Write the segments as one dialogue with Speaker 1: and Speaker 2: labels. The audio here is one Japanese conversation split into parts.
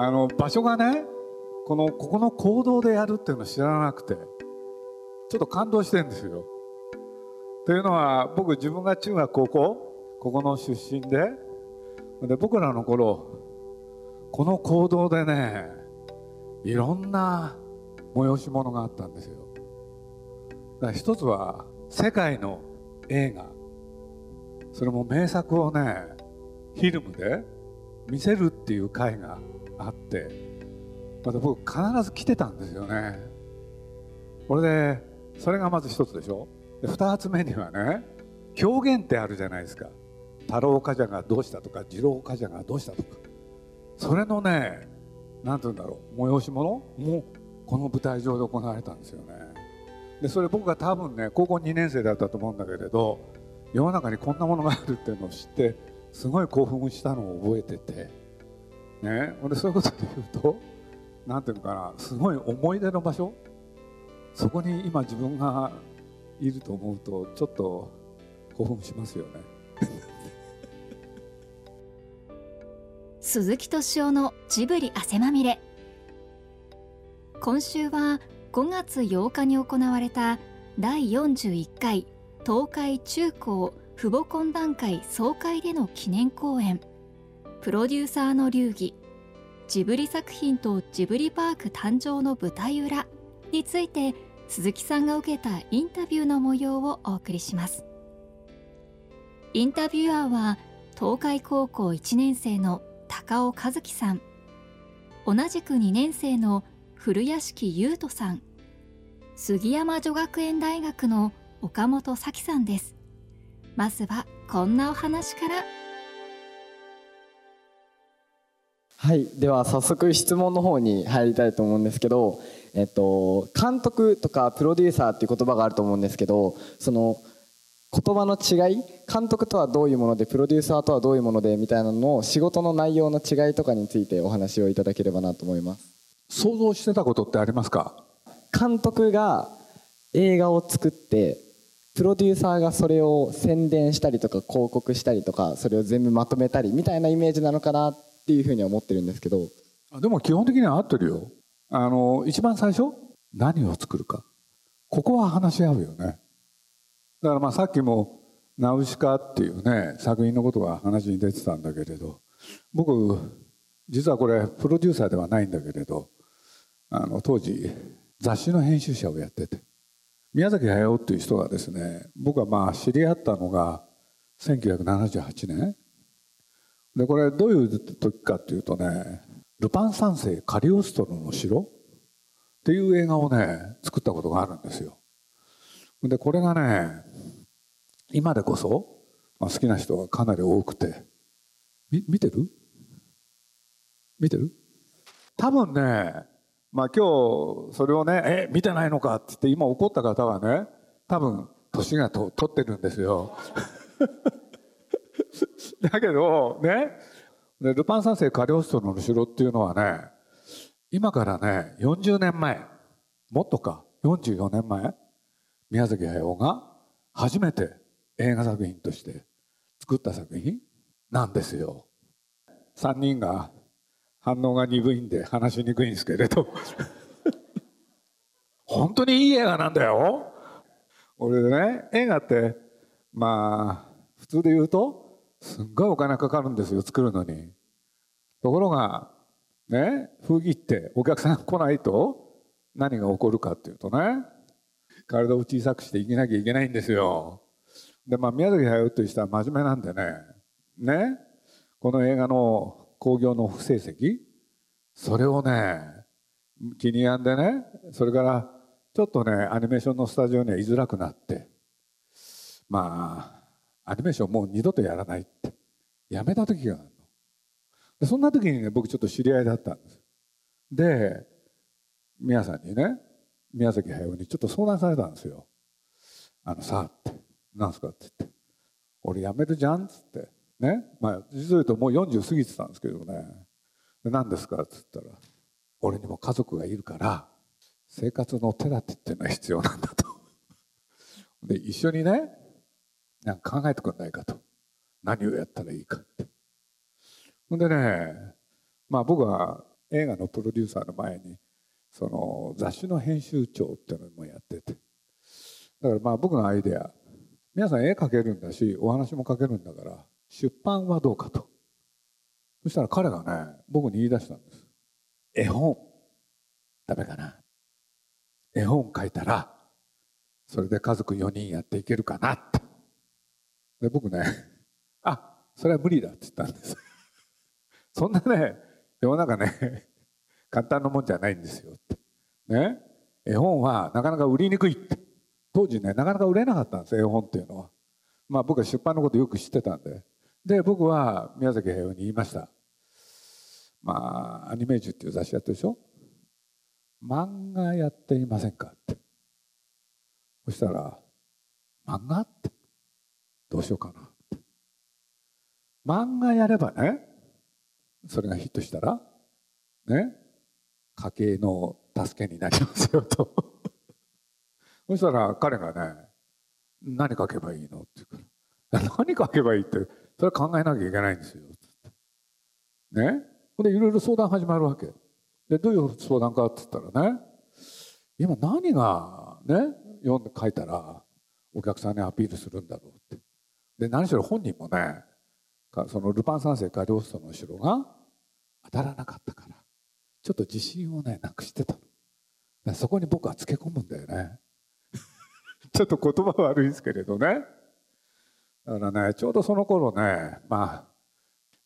Speaker 1: あの場所がねこのここの行動でやるっていうのを知らなくてちょっと感動してるんですよ。というのは僕自分が中学高校ここの出身でで僕らの頃この行動でねいろんな催し物があったんですよ。一つは世界の映画それも名作をねフィルムで見せるっていう会があってまた僕必ず来てたんですよね。これでそれがまず一つでしょ？で二つ目にはね表現ってあるじゃないですか。太郎冠者がどうしたとか次郎冠者がどうしたとか。それのね何て言うんだろう催し物？もこの舞台上で行われたんですよね。でそれ僕が多分ね高校2年生だったと思うんだけれど世の中にこんなものがあるっていうのを知ってすごい興奮したのを覚えてて。ね。でそういうことで言うと何ていうのかなすごい思い出の場所？そこに今自分がいると思うとちょっと興奮しますよね。
Speaker 2: 鈴木敏夫のジブリ汗まみれ。今週は5月8日に行われた第41回東海中高父母懇談会総会での記念講演。プロデューサーの流儀ジブリ作品とジブリパーク誕生の舞台裏について鈴木さんが受けたインタビューの模様をお送りします。インタビュアーは東海高校1年生の高尾和樹さん同じく2年生の古屋敷優斗さん杉山女学園大学の岡本咲さんです。まずはこんなお話から。
Speaker 3: はい。では早速質問の方に入りたいと思うんですけど、えっと、監督とかプロデューサーっていう言葉があると思うんですけどその言葉の違い監督とはどういうものでプロデューサーとはどういうものでみたいなのを仕事の内容の違いとかについてお話をいただければなと思います。
Speaker 1: 想像してたことってありますか？
Speaker 3: 監督が映画を作ってプロデューサーがそれを宣伝したりとか広告したりとかそれを全部まとめたりみたいなイメージなのかなっていうふうに思ってるんですけど。
Speaker 1: でも基本的には合ってるよ。あの一番最初何を作るか。ここは話し合うよね。だからまあさっきも「ナウシカ」っていうね作品のことが話に出てたんだけれど僕実はこれプロデューサーではないんだけれどあの当時雑誌の編集者をやってて。宮崎駿っていう人がですね僕はまあ知り合ったのが1978年でこれどういう時かっていうとね「ルパン三世カリオストロの城」っていう映画をね作ったことがあるんですよ。でこれがね今でこそ、まあ、好きな人がかなり多くて。み見てる？見てる？多分ねまあ今日それをね「え見てないのか」って言って今怒った方はね多分年がと取ってるんですよ。だけどねルパン三世カリオストロの城っていうのはね今からね40年前もっとか44年前宮崎駿が初めて映画作品として作った作品なんですよ。3人が反応が鈍いんで話しにくいんですけれど 本当にいい映画なんだよ。俺ね映画ってまあ普通で言うとすんごいお金かかるんですよ作るのに。ところがね風切ってお客さん来ないと何が起こるかっていうとね体を小さくして生きなきゃいけないんですよ。で、まあ、宮崎駿という人は真面目なんでね、ね、この映画の興行の不成績、それをね、気に病んでね、それからちょっとね、アニメーションのスタジオには居づらくなって、まあ、アニメーションもう二度とやらないって、やめた時があるの。でそんな時にね、僕ちょっと知り合いだったんです。で、皆さんにね、宮崎駿にちょっと相談されたんですよ。あのさ、って、なんすかって言って。俺辞めるじゃんっつって。ね。まあ、実を言うともう40過ぎてたんですけどね。で何ですかって言ったら、俺にも家族がいるから、生活の手立てっていうのは必要なんだと。で、一緒にね、なんか考えてくんないかと。何をやったらいいかって。ほんでね、まあ僕は映画のプロデューサーの前にその雑誌の編集長っていうのもやってて。だからまあ僕のアイデア。皆さん絵描けるんだしお話も書けるんだから出版はどうかと。そしたら彼がね僕に言い出したんです。絵本。ダメかな。絵本書いたらそれで家族4人やっていけるかなって。で僕ねあそれは無理だって言ったんです。そんなね世の中ね簡単なもんじゃないんですよって。ね？絵本はなかなか売りにくいって。当時ねなかなか売れなかったんです絵本っていうのは。まあ僕は出版のことよく知ってたんで。で僕は宮崎駿に言いました。まあアニメージュっていう雑誌やってるでしょ？漫画やっていませんかって。そしたら漫画ってどうしようかな。漫画やればねそれがヒットしたらね家計の助けになりますよと。そしたら彼がね何書けばいいのって言うから何書けばいいってそれは考えなきゃいけないんですよ。ね。ほんでいろいろ相談始まるわけ。でどういう相談かって言ったらね今何がね読んで書いたらお客さんにアピールするんだろうって。で何しろ本人もねそのルパン三世カリオストの城が当たらなかったからちょっと自信をねなくしてたそこに僕はつけ込むんだよね。ちょっと言葉悪いですけれどね。だからねちょうどその頃ねまあ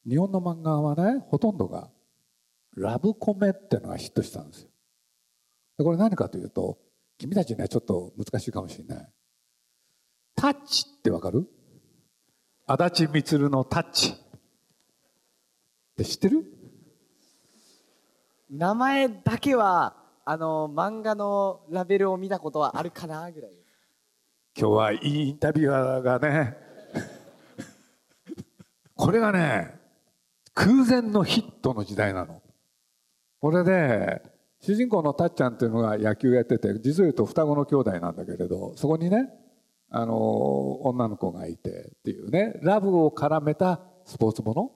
Speaker 1: 日本の漫画はねほとんどがラブコメっていうのがヒットしたんですよ。でこれ何かというと君たちねちょっと難しいかもしれない。タッチってわかる？足立満のタッチ。って知ってる？
Speaker 3: 名前だけはあの漫画のラベルを見たことはあるかなぐらい。
Speaker 1: 今日はいいインタビュアーがね。これがね空前のヒットの時代なの。これで主人公のたっちゃんっていうのが野球やってて実を言うと双子の兄弟なんだけれどそこにねあの女の子がいてっていうねラブを絡めたスポーツもの。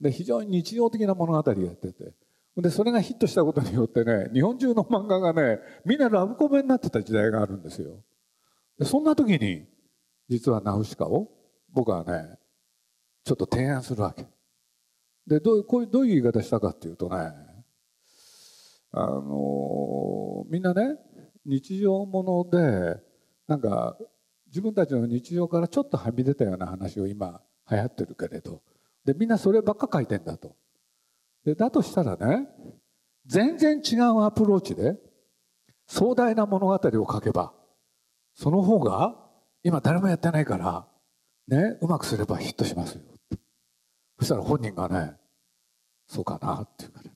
Speaker 1: で非常に日常的な物語をやってて。でそれがヒットしたことによってね日本中の漫画がねみんなラブコメになってた時代があるんですよ。でそんな時に実はナウシカを僕はねちょっと提案するわけ。でどうこういうどういう言い方したかっていうとねあのみんなね日常ものでなんか自分たちの日常からちょっとはみ出たような話を今流行ってるけれど。でみんなそればっか書いてんだと。でだとしたらね全然違うアプローチで壮大な物語を書けばその方が今誰もやってないからねうまくすればヒットしますよそしたら本人がねそうかなっていうからね。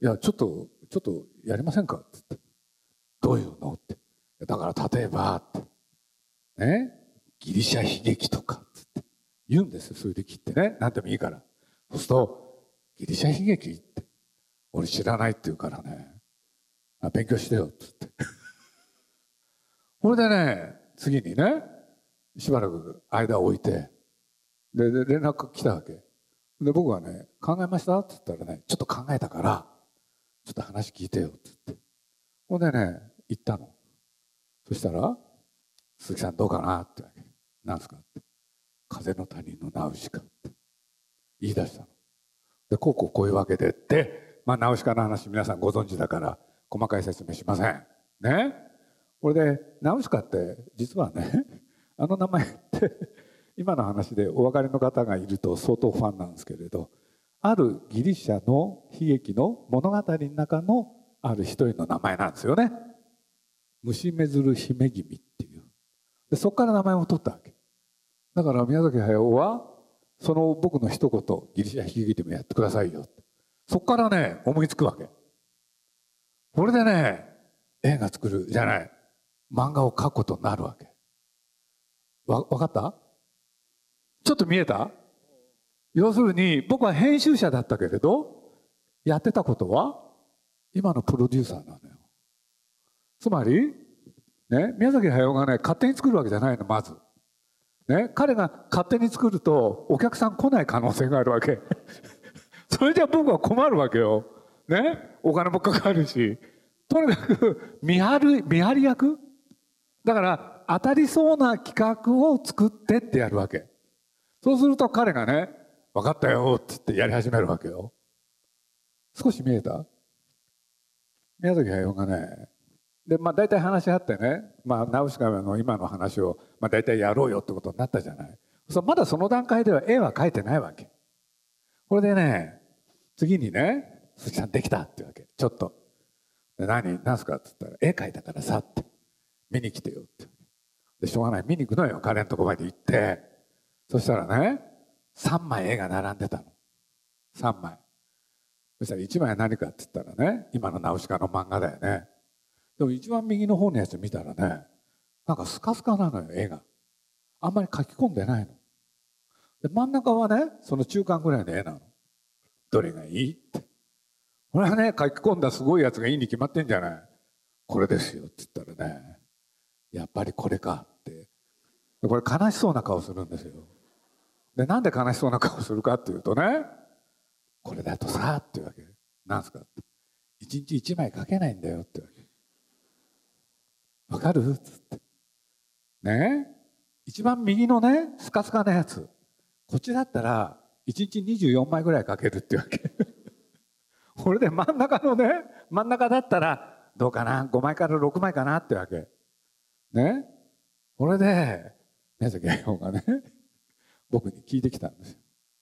Speaker 1: いやちょっとちょっとやりませんかって言って。どういうのって。だから例えばって。ね。ギリシャ悲劇とかって。言うんですそういう時ってね。何でもいいから。そうするとギリシャ悲劇って俺知らないって言うからね。あ勉強してよっつって。これでね次にねしばらく間を置いてで連絡来たわけ。で僕はね「考えました?」って言ったらね「ちょっと考えたからちょっと話聞いてよ」って言って。ほんでね行ったの。そしたら「鈴木さんどうかな?」ってわけ「何すか?」って「風の谷のナウシカ」って。言い出したの。でこうこうこういうわけでって。まあナウシカの話皆さんご存知だから細かい説明しません。ね？これでナウシカって実はね あの名前って今の話でお分かりの方がいると相当ファンなんですけれどあるギリシャの悲劇の物語の中のある一人の名前なんですよね。虫めずる姫君ってでそこから名前を取ったわけ。だから宮崎駿はその僕の一言ギリシャ悲劇でもやってくださいよそこからね思いつくわけ。これでね映画作るじゃない。漫画を描くことになるわけ。わ分かった？ちょっと見えた？要するに僕は編集者だったけれどやってたことは今のプロデューサーなのよ。つまりね宮崎駿がね勝手に作るわけじゃないのまず。ね、彼が勝手に作るとお客さん来ない可能性があるわけ。それじゃ僕は困るわけよ。ねお金もかかるし。とにかく見張る見張り役？だから当たりそうな企画を作ってってやるわけ。そうすると彼がね「分かったよ」っつってやり始めるわけよ。少し見えた？宮崎駿がねでまあ大体話し合ってね、まあ、ナウシカの今の話を、まあ、大体やろうよってことになったじゃない。そまだその段階では絵は描いてないわけ。これでね次にね「鈴木さんできた」ってわけ。ちょっと。で何？何すかって言ったら「絵描いたからさ」って「見に来てよ」って。でしょうがない。見に行くのよ。彼のとこまで行って。そしたらね3枚絵が並んでたの。3枚。そしたら1枚は何かって言ったらね今のナウシカの漫画だよね。でも一番右の方のやつ見たらねなんかスカスカなのよ絵が。あんまり書き込んでないの。で真ん中はねその中間ぐらいの絵なの。どれがいいって。これはね書き込んだすごいやつがいいに決まってんじゃない。これですよって言ったらねやっぱりこれかって。これ悲しそうな顔するんですよ。でなんで悲しそうな顔するかっていうとねこれだとさっていうわけ。なんすかって。一日一枚書けないんだよってわけ。わかる？つって。ね？一番右のねスカスカなやつ。こっちだったら一日24枚ぐらい書けるっていうわけ。これで真ん中のね真ん中だったらどうかな？5枚から6枚かなってわけ。ね？これで宮崎駿がね僕に聞いてきたんですよ。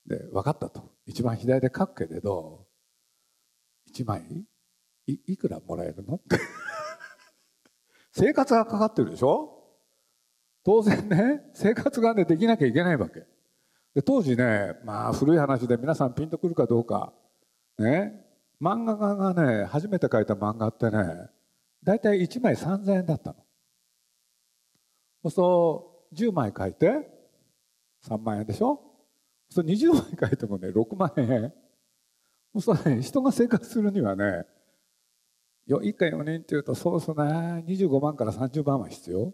Speaker 1: で分かったと。一番左で書くけれど1枚いいくらもらえるの？って。生活がかかってるでしょ？当然ね生活がねできなきゃいけないわけ。で当時ねまあ古い話で皆さんピンとくるかどうか。ね。漫画家がね初めて書いた漫画ってね大体1枚3000円だったの。そうすると10枚書いて3万円でしょ？そう20枚書いてもね6万円。そうするとね人が生活するにはね一家4人っていうとそうそうね25万から30万は必要。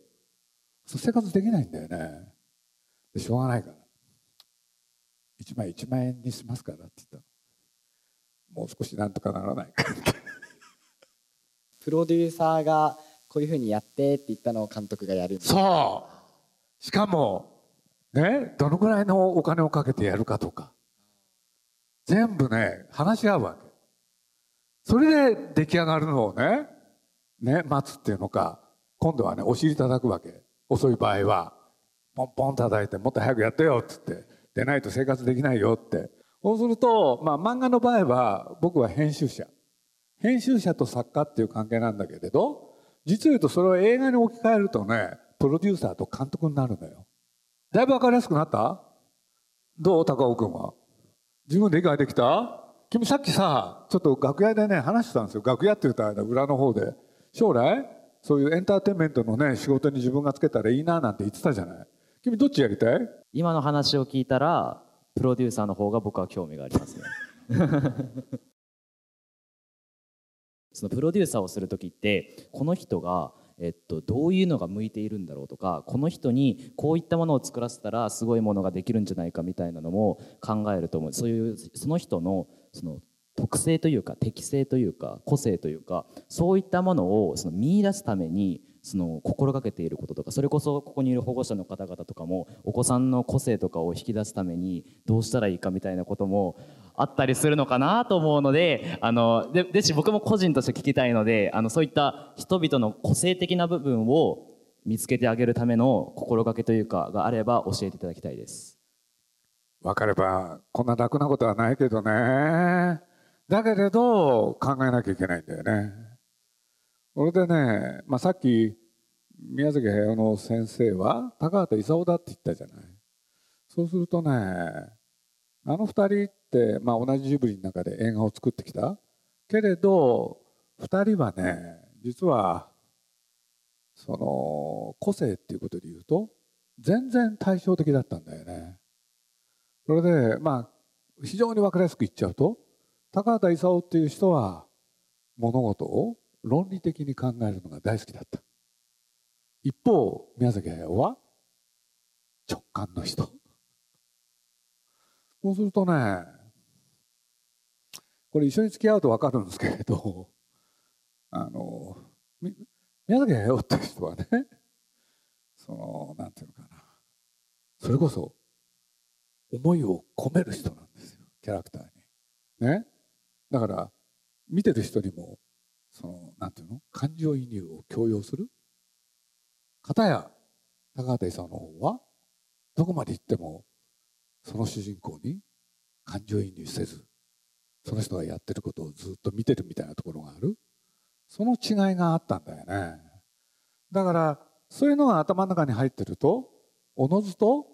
Speaker 1: 生活できないんだよね。でしょうがないから。1枚1万円にしますからって言ったもう少しなんとかならないか
Speaker 3: プロデューサーがこういうふうにやってって言ったのを監督がやる
Speaker 1: そう。しかもねどのぐらいのお金をかけてやるかとか。全部ね話し合うわけそれで出来上がるのをねね待つっていうのか今度はねお尻叩くわけ。遅い場合はポンポン叩いてもっと早くやってよっつってでないと生活できないよって。そうすると、まあ、漫画の場合は僕は編集者。編集者と作家っていう関係なんだけれど実を言うとそれを映画に置き換えるとねプロデューサーと監督になるのよ。だいぶ分かりやすくなった？どう？高尾君は。自分で理解できた？君さっきさちょっと楽屋でね話してたんですよ。楽屋って言ったら裏の方で。将来そういうエンターテインメントのね仕事に自分がつけたらいいななんて言ってたじゃない。君どっちやりたい？
Speaker 4: 今の話を聞いたらプロデューサーの方が僕は興味がありますね。そのプロデューサーをする時ってこの人がえっと、どういうのが向いているんだろうとかこの人にこういったものを作らせたらすごいものができるんじゃないかみたいなのも考えると思う。そういうその人のその特性というか適性というか個性というかそういったものをその見出すためにその心がけていることとかそれこそここにいる保護者の方々とかもお子さんの個性とかを引き出すためにどうしたらいいかみたいなこともあったりするのかなと思うのであのでですし僕も個人として聞きたいのであのそういった人々の個性的な部分を見つけてあげるための心がけというかがあれば教えていただきたいです。
Speaker 1: 分かればこんな楽なことはないけどね。だけれど考えなきゃいけないんだよね。それでね、まあ、さっき宮崎駿の先生は高畑勲だって言ったじゃない。そうするとねあの二人って、まあ、同じジブリの中で映画を作ってきた。けれど二人はね実はその個性っていうことで言うと全然対照的だったんだよね。それでまあ非常に分かりやすく言っちゃうと高畑勲っていう人は物事を論理的に考えるのが大好きだった。一方宮崎駿は直感の人。そうするとねこれ一緒に付き合うと分かるんですけれどあの宮崎駿っていう人はねそのなんていうのかな。それこそ思いを込める人なんですよキャラクターに。ね？だから見てる人にもそのなんていうの？感情移入を強要する？片や高畑勲の方はどこまで行ってもその主人公に感情移入せずその人がやってることをずっと見てるみたいなところがある。その違いがあったんだよね。だからそういうのが頭の中に入ってるとおのずと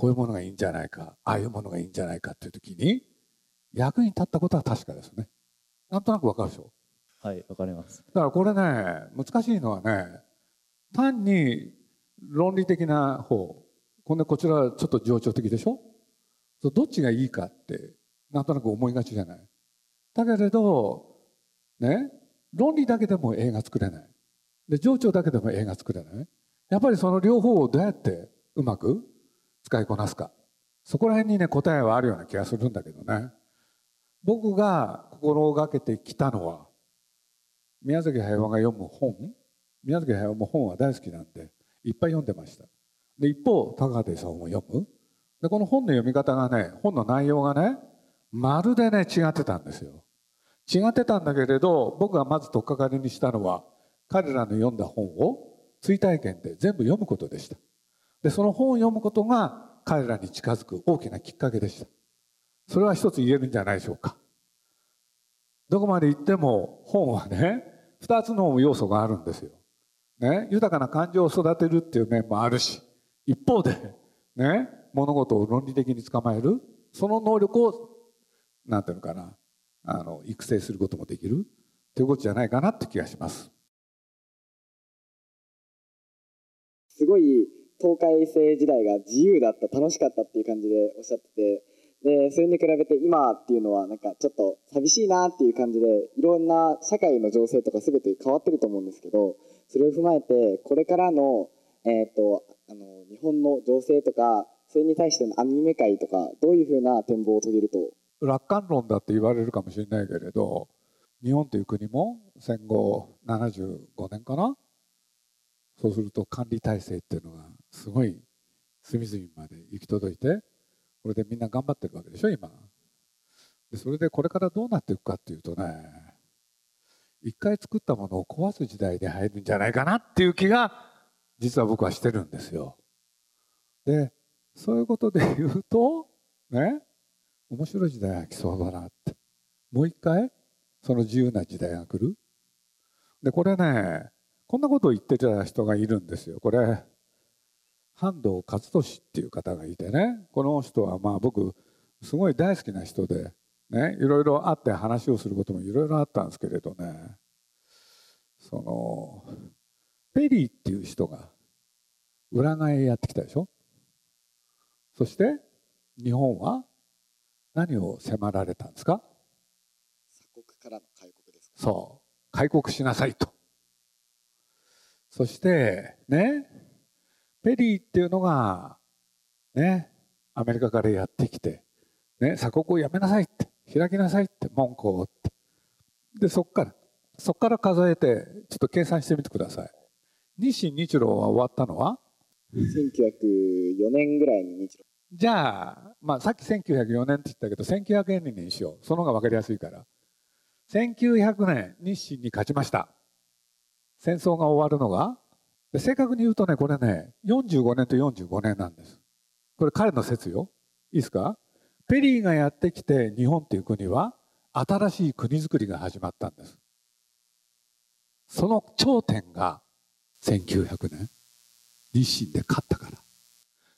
Speaker 1: こういうものがいいんじゃないかああいうものがいいんじゃないかっていう時に役に立ったことは確かですね。なんとなくわかるでしょ？
Speaker 4: はいわかります。
Speaker 1: だからこれね難しいのはね単に論理的な方こんでこちらはちょっと情緒的でしょ？どっちがいいかってなんとなく思いがちじゃない？だけれどね論理だけでも映画作れない。で情緒だけでも映画作れない。やっぱりその両方をどうやってうまく使いこなすか。そこら辺にね答えはあるような気がするんだけどね。僕が心がけてきたのは宮崎駿が読む本。宮崎駿も本は大好きなんでいっぱい読んでました。で一方高畑さんも読む。でこの本の読み方がね本の内容がねまるでね違ってたんですよ。違ってたんだけれど僕がまず取っかかりにしたのは彼らの読んだ本を追体験で全部読むことでした。でその本を読むことが彼らに近づく大きなきっかけでした。それは一つ言えるんじゃないでしょうか。どこまで行っても本はね二つの要素があるんですよ、ね、豊かな感情を育てるっていう面もあるし一方でね物事を論理的に捕まえるその能力をなんていうのかなあの育成することもできるということじゃないかなって気がします。
Speaker 3: すごい東海生時代が自由だった楽しかったっていう感じでおっしゃっててでそれに比べて今っていうのはなんかちょっと寂しいなっていう感じでいろんな社会の情勢とか全て変わってると思うんですけどそれを踏まえてこれからの,、えーと、あの日本の情勢とかそれに対してのアニメ界とかどういうふうな展望を遂げると？
Speaker 1: 楽観論だって言われるかもしれないけれど日本という国も戦後75年かな？そうすると管理体制っていうのがすごい隅々まで行き届いてこれでみんな頑張ってるわけでしょ今。でそれでこれからどうなっていくかっていうとね一回作ったものを壊す時代で入るんじゃないかなっていう気が実は僕はしてるんですよ。でそういうことで言うとね面白い時代が来そうだなって。もう一回その自由な時代が来る。でこれねこんなことを言ってた人がいるんですよこれ。半藤勝利っていう方がいてねこの人はまあ僕すごい大好きな人でねいろいろ会って話をすることもいろいろあったんですけれどね。そのペリーっていう人が裏替えやってきたでしょ？そして日本は何を迫られたんですか？
Speaker 3: 鎖国からの開国です
Speaker 1: か？そう。開国しなさいと。そしてねペリーっていうのがねアメリカからやってきて、ね、鎖国をやめなさいって開きなさいって文句をって。でそこからそこから数えてちょっと計算してみてください。日清日露は終わったのは
Speaker 3: ？1904年ぐらいに日露
Speaker 1: じゃあ、まあ、さっき1904年って言ったけど1900年にしよう。その方が分かりやすいから。1900年日清に勝ちました。戦争が終わるのが正確に言うとねこれね45年と45年なんです。これ彼の説よ。いいですか？ペリーがやってきて日本っていう国は新しい国づくりが始まったんです。その頂点が1900年。日清で勝ったから。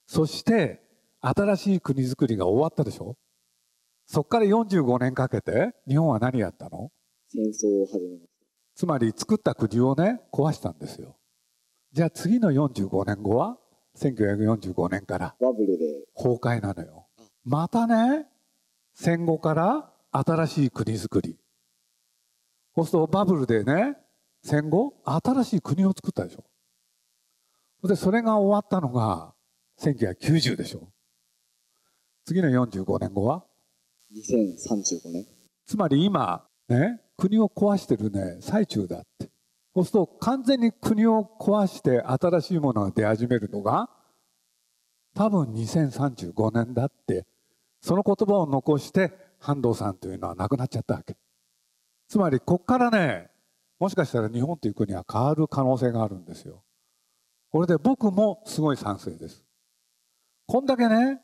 Speaker 1: そして新しい国づくりが終わったでしょ？そこから45年かけて日本は何やったの？
Speaker 3: 戦争を始めました。
Speaker 1: つまり作った国をね壊したんですよじゃあ次の45年後は？1945年から。
Speaker 3: バブルで。
Speaker 1: 崩壊なのよ。またね戦後から新しい国づくり。そうするとバブルでね戦後新しい国を作ったでしょ。でそれが終わったのが1990でしょ。次の45年後は
Speaker 3: ？2035年。
Speaker 1: つまり今ね国を壊してるね最中だってそうすると完全に国を壊して新しいものが出始めるのが多分2035年だってその言葉を残して半藤さんというのは亡くなっちゃったわけ。つまりこっからねもしかしたら日本という国は変わる可能性があるんですよ。これで僕もすごい賛成です。こんだけね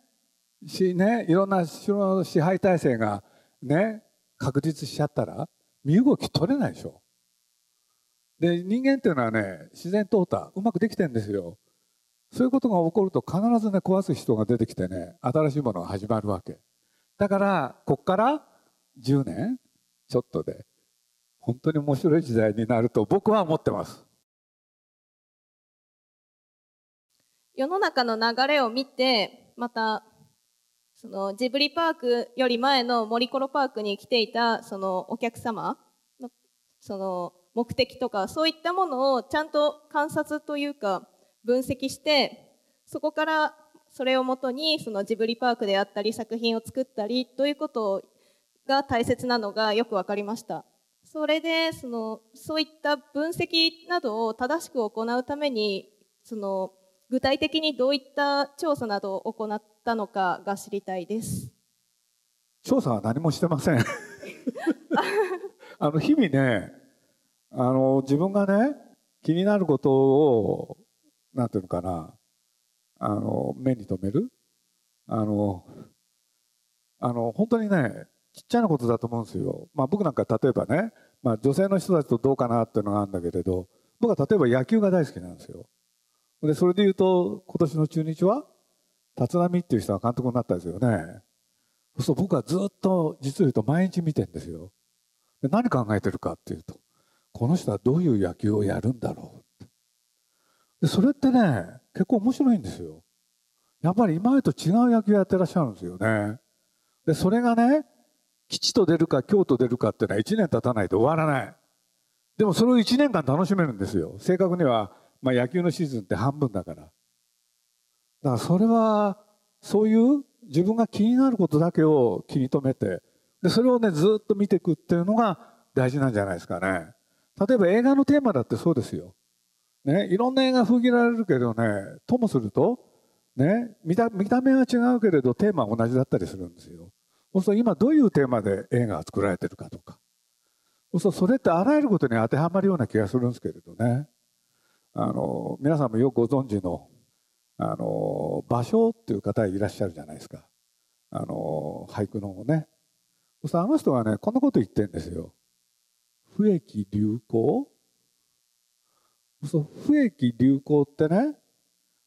Speaker 1: しねいろんな支配体制がね確実しちゃったら身動き取れないでしょ。で人間っていうのはね自然淘汰うまくできてるんですよ。そういうことが起こると必ずね壊す人が出てきてね新しいものが始まるわけ。だからこっから10年ちょっとで本当に面白い時代になると僕は思ってます。
Speaker 5: 世の中の流れを見てまたそのジブリパークより前の森コロパークに来ていたそのお客様のその目的とかそういったものをちゃんと観察というか分析してそこからそれをもとにそのジブリパークであったり作品を作ったりということが大切なのがよく分かりました。それでそのそういった分析などを正しく行うためにその具体的にどういった調査などを行ったのかが知りたいです。
Speaker 1: 調査は何もしてません。あの日々ねあの自分がね気になることをなんていうのかなあの目に留めるあのあの本当にねちっちゃなことだと思うんですよ。まあ、僕なんか例えばね、まあ、女性の人たちとどうかなっていうのがあるんだけれど僕は例えば野球が大好きなんですよ。でそれで言うと今年の中日は立浪っていう人が監督になったんですよね。そう僕はずっと実を言うと毎日見てんですよ。で何考えてるかっていうとこの人はどういう野球をやるんだろうでそれってね結構面白いんですよ。やっぱり今までと違う野球やってらっしゃるんですよね。でそれがね吉と出るか京と出るかっていうのは1年経たないと終わらない。でもそれを1年間楽しめるんですよ。正確には、まあ、野球のシーズンって半分だから。だからそれはそういう自分が気になることだけを気に留めてでそれをねずっと見ていくっていうのが大事なんじゃないですかね。例えば映画のテーマだってそうですよ。ね、いろんな映画封切られるけどねともすると、ね、見た見た目は違うけれどテーマは同じだったりするんですよ。そうすると今どういうテーマで映画が作られてるかとかそうするとそれってあらゆることに当てはまるような気がするんですけれどねあの皆さんもよくご存知のあの芭蕉っていう方いらっしゃるじゃないですかあの俳句のねそうあの人がねこんなこと言ってるんですよ。不益流行？そう不益流行ってね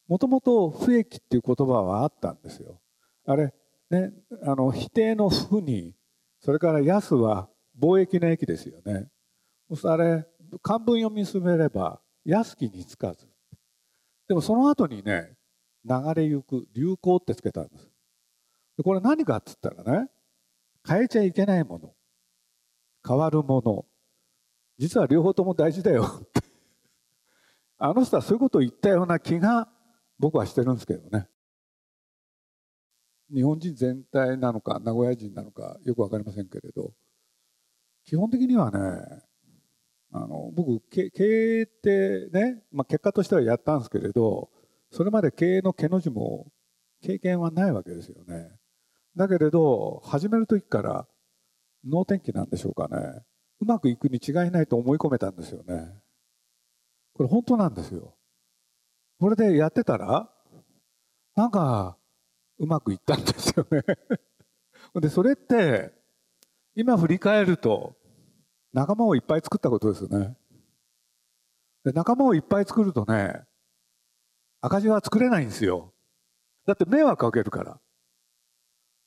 Speaker 1: もともと不益っていう言葉はあったんですよ。あれねあの否定の不にそれから安は貿易の益ですよね。あれ漢文読み進めれば安きにつかず。でもその後にね流れゆく流行ってつけたんです。でこれ何かっつったらね変えちゃいけないもの。変わるもの。実は両方とも大事だよ。あの人はそういうことを言ったような気が僕はしてるんですけどね。日本人全体なのか名古屋人なのかよく分かりませんけれど。基本的にはねあの僕経営ってね、まあ、結果としてはやったんですけれどそれまで経営の毛の字も経験はないわけですよね。だけれど始める時から能天気なんでしょうかね。うまくいくに違いないと思い込めたんですよね。これ本当なんですよ。これでやってたらなんかうまくいったんですよね。でそれって今振り返ると仲間をいっぱい作ったことですよね。で仲間をいっぱい作るとね赤字は作れないんですよ。だって迷惑かけるから。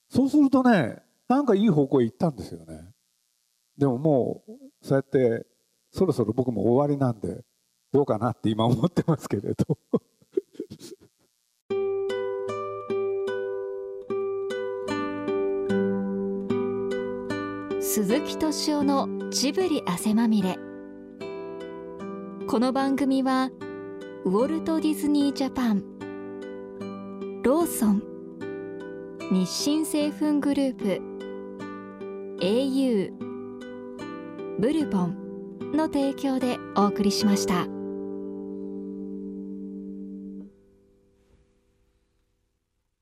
Speaker 1: そうするとねなんかいい方向へ行ったんですよね。でももうそうやってそろそろ僕も終わりなんでどうかなって今思ってますけれど。
Speaker 2: 鈴木敏夫のジブリ汗まみれ。この番組はウォルト・ディズニー・ジャパンローソン日清製粉グループ au ブルボンの提供でお送りしました。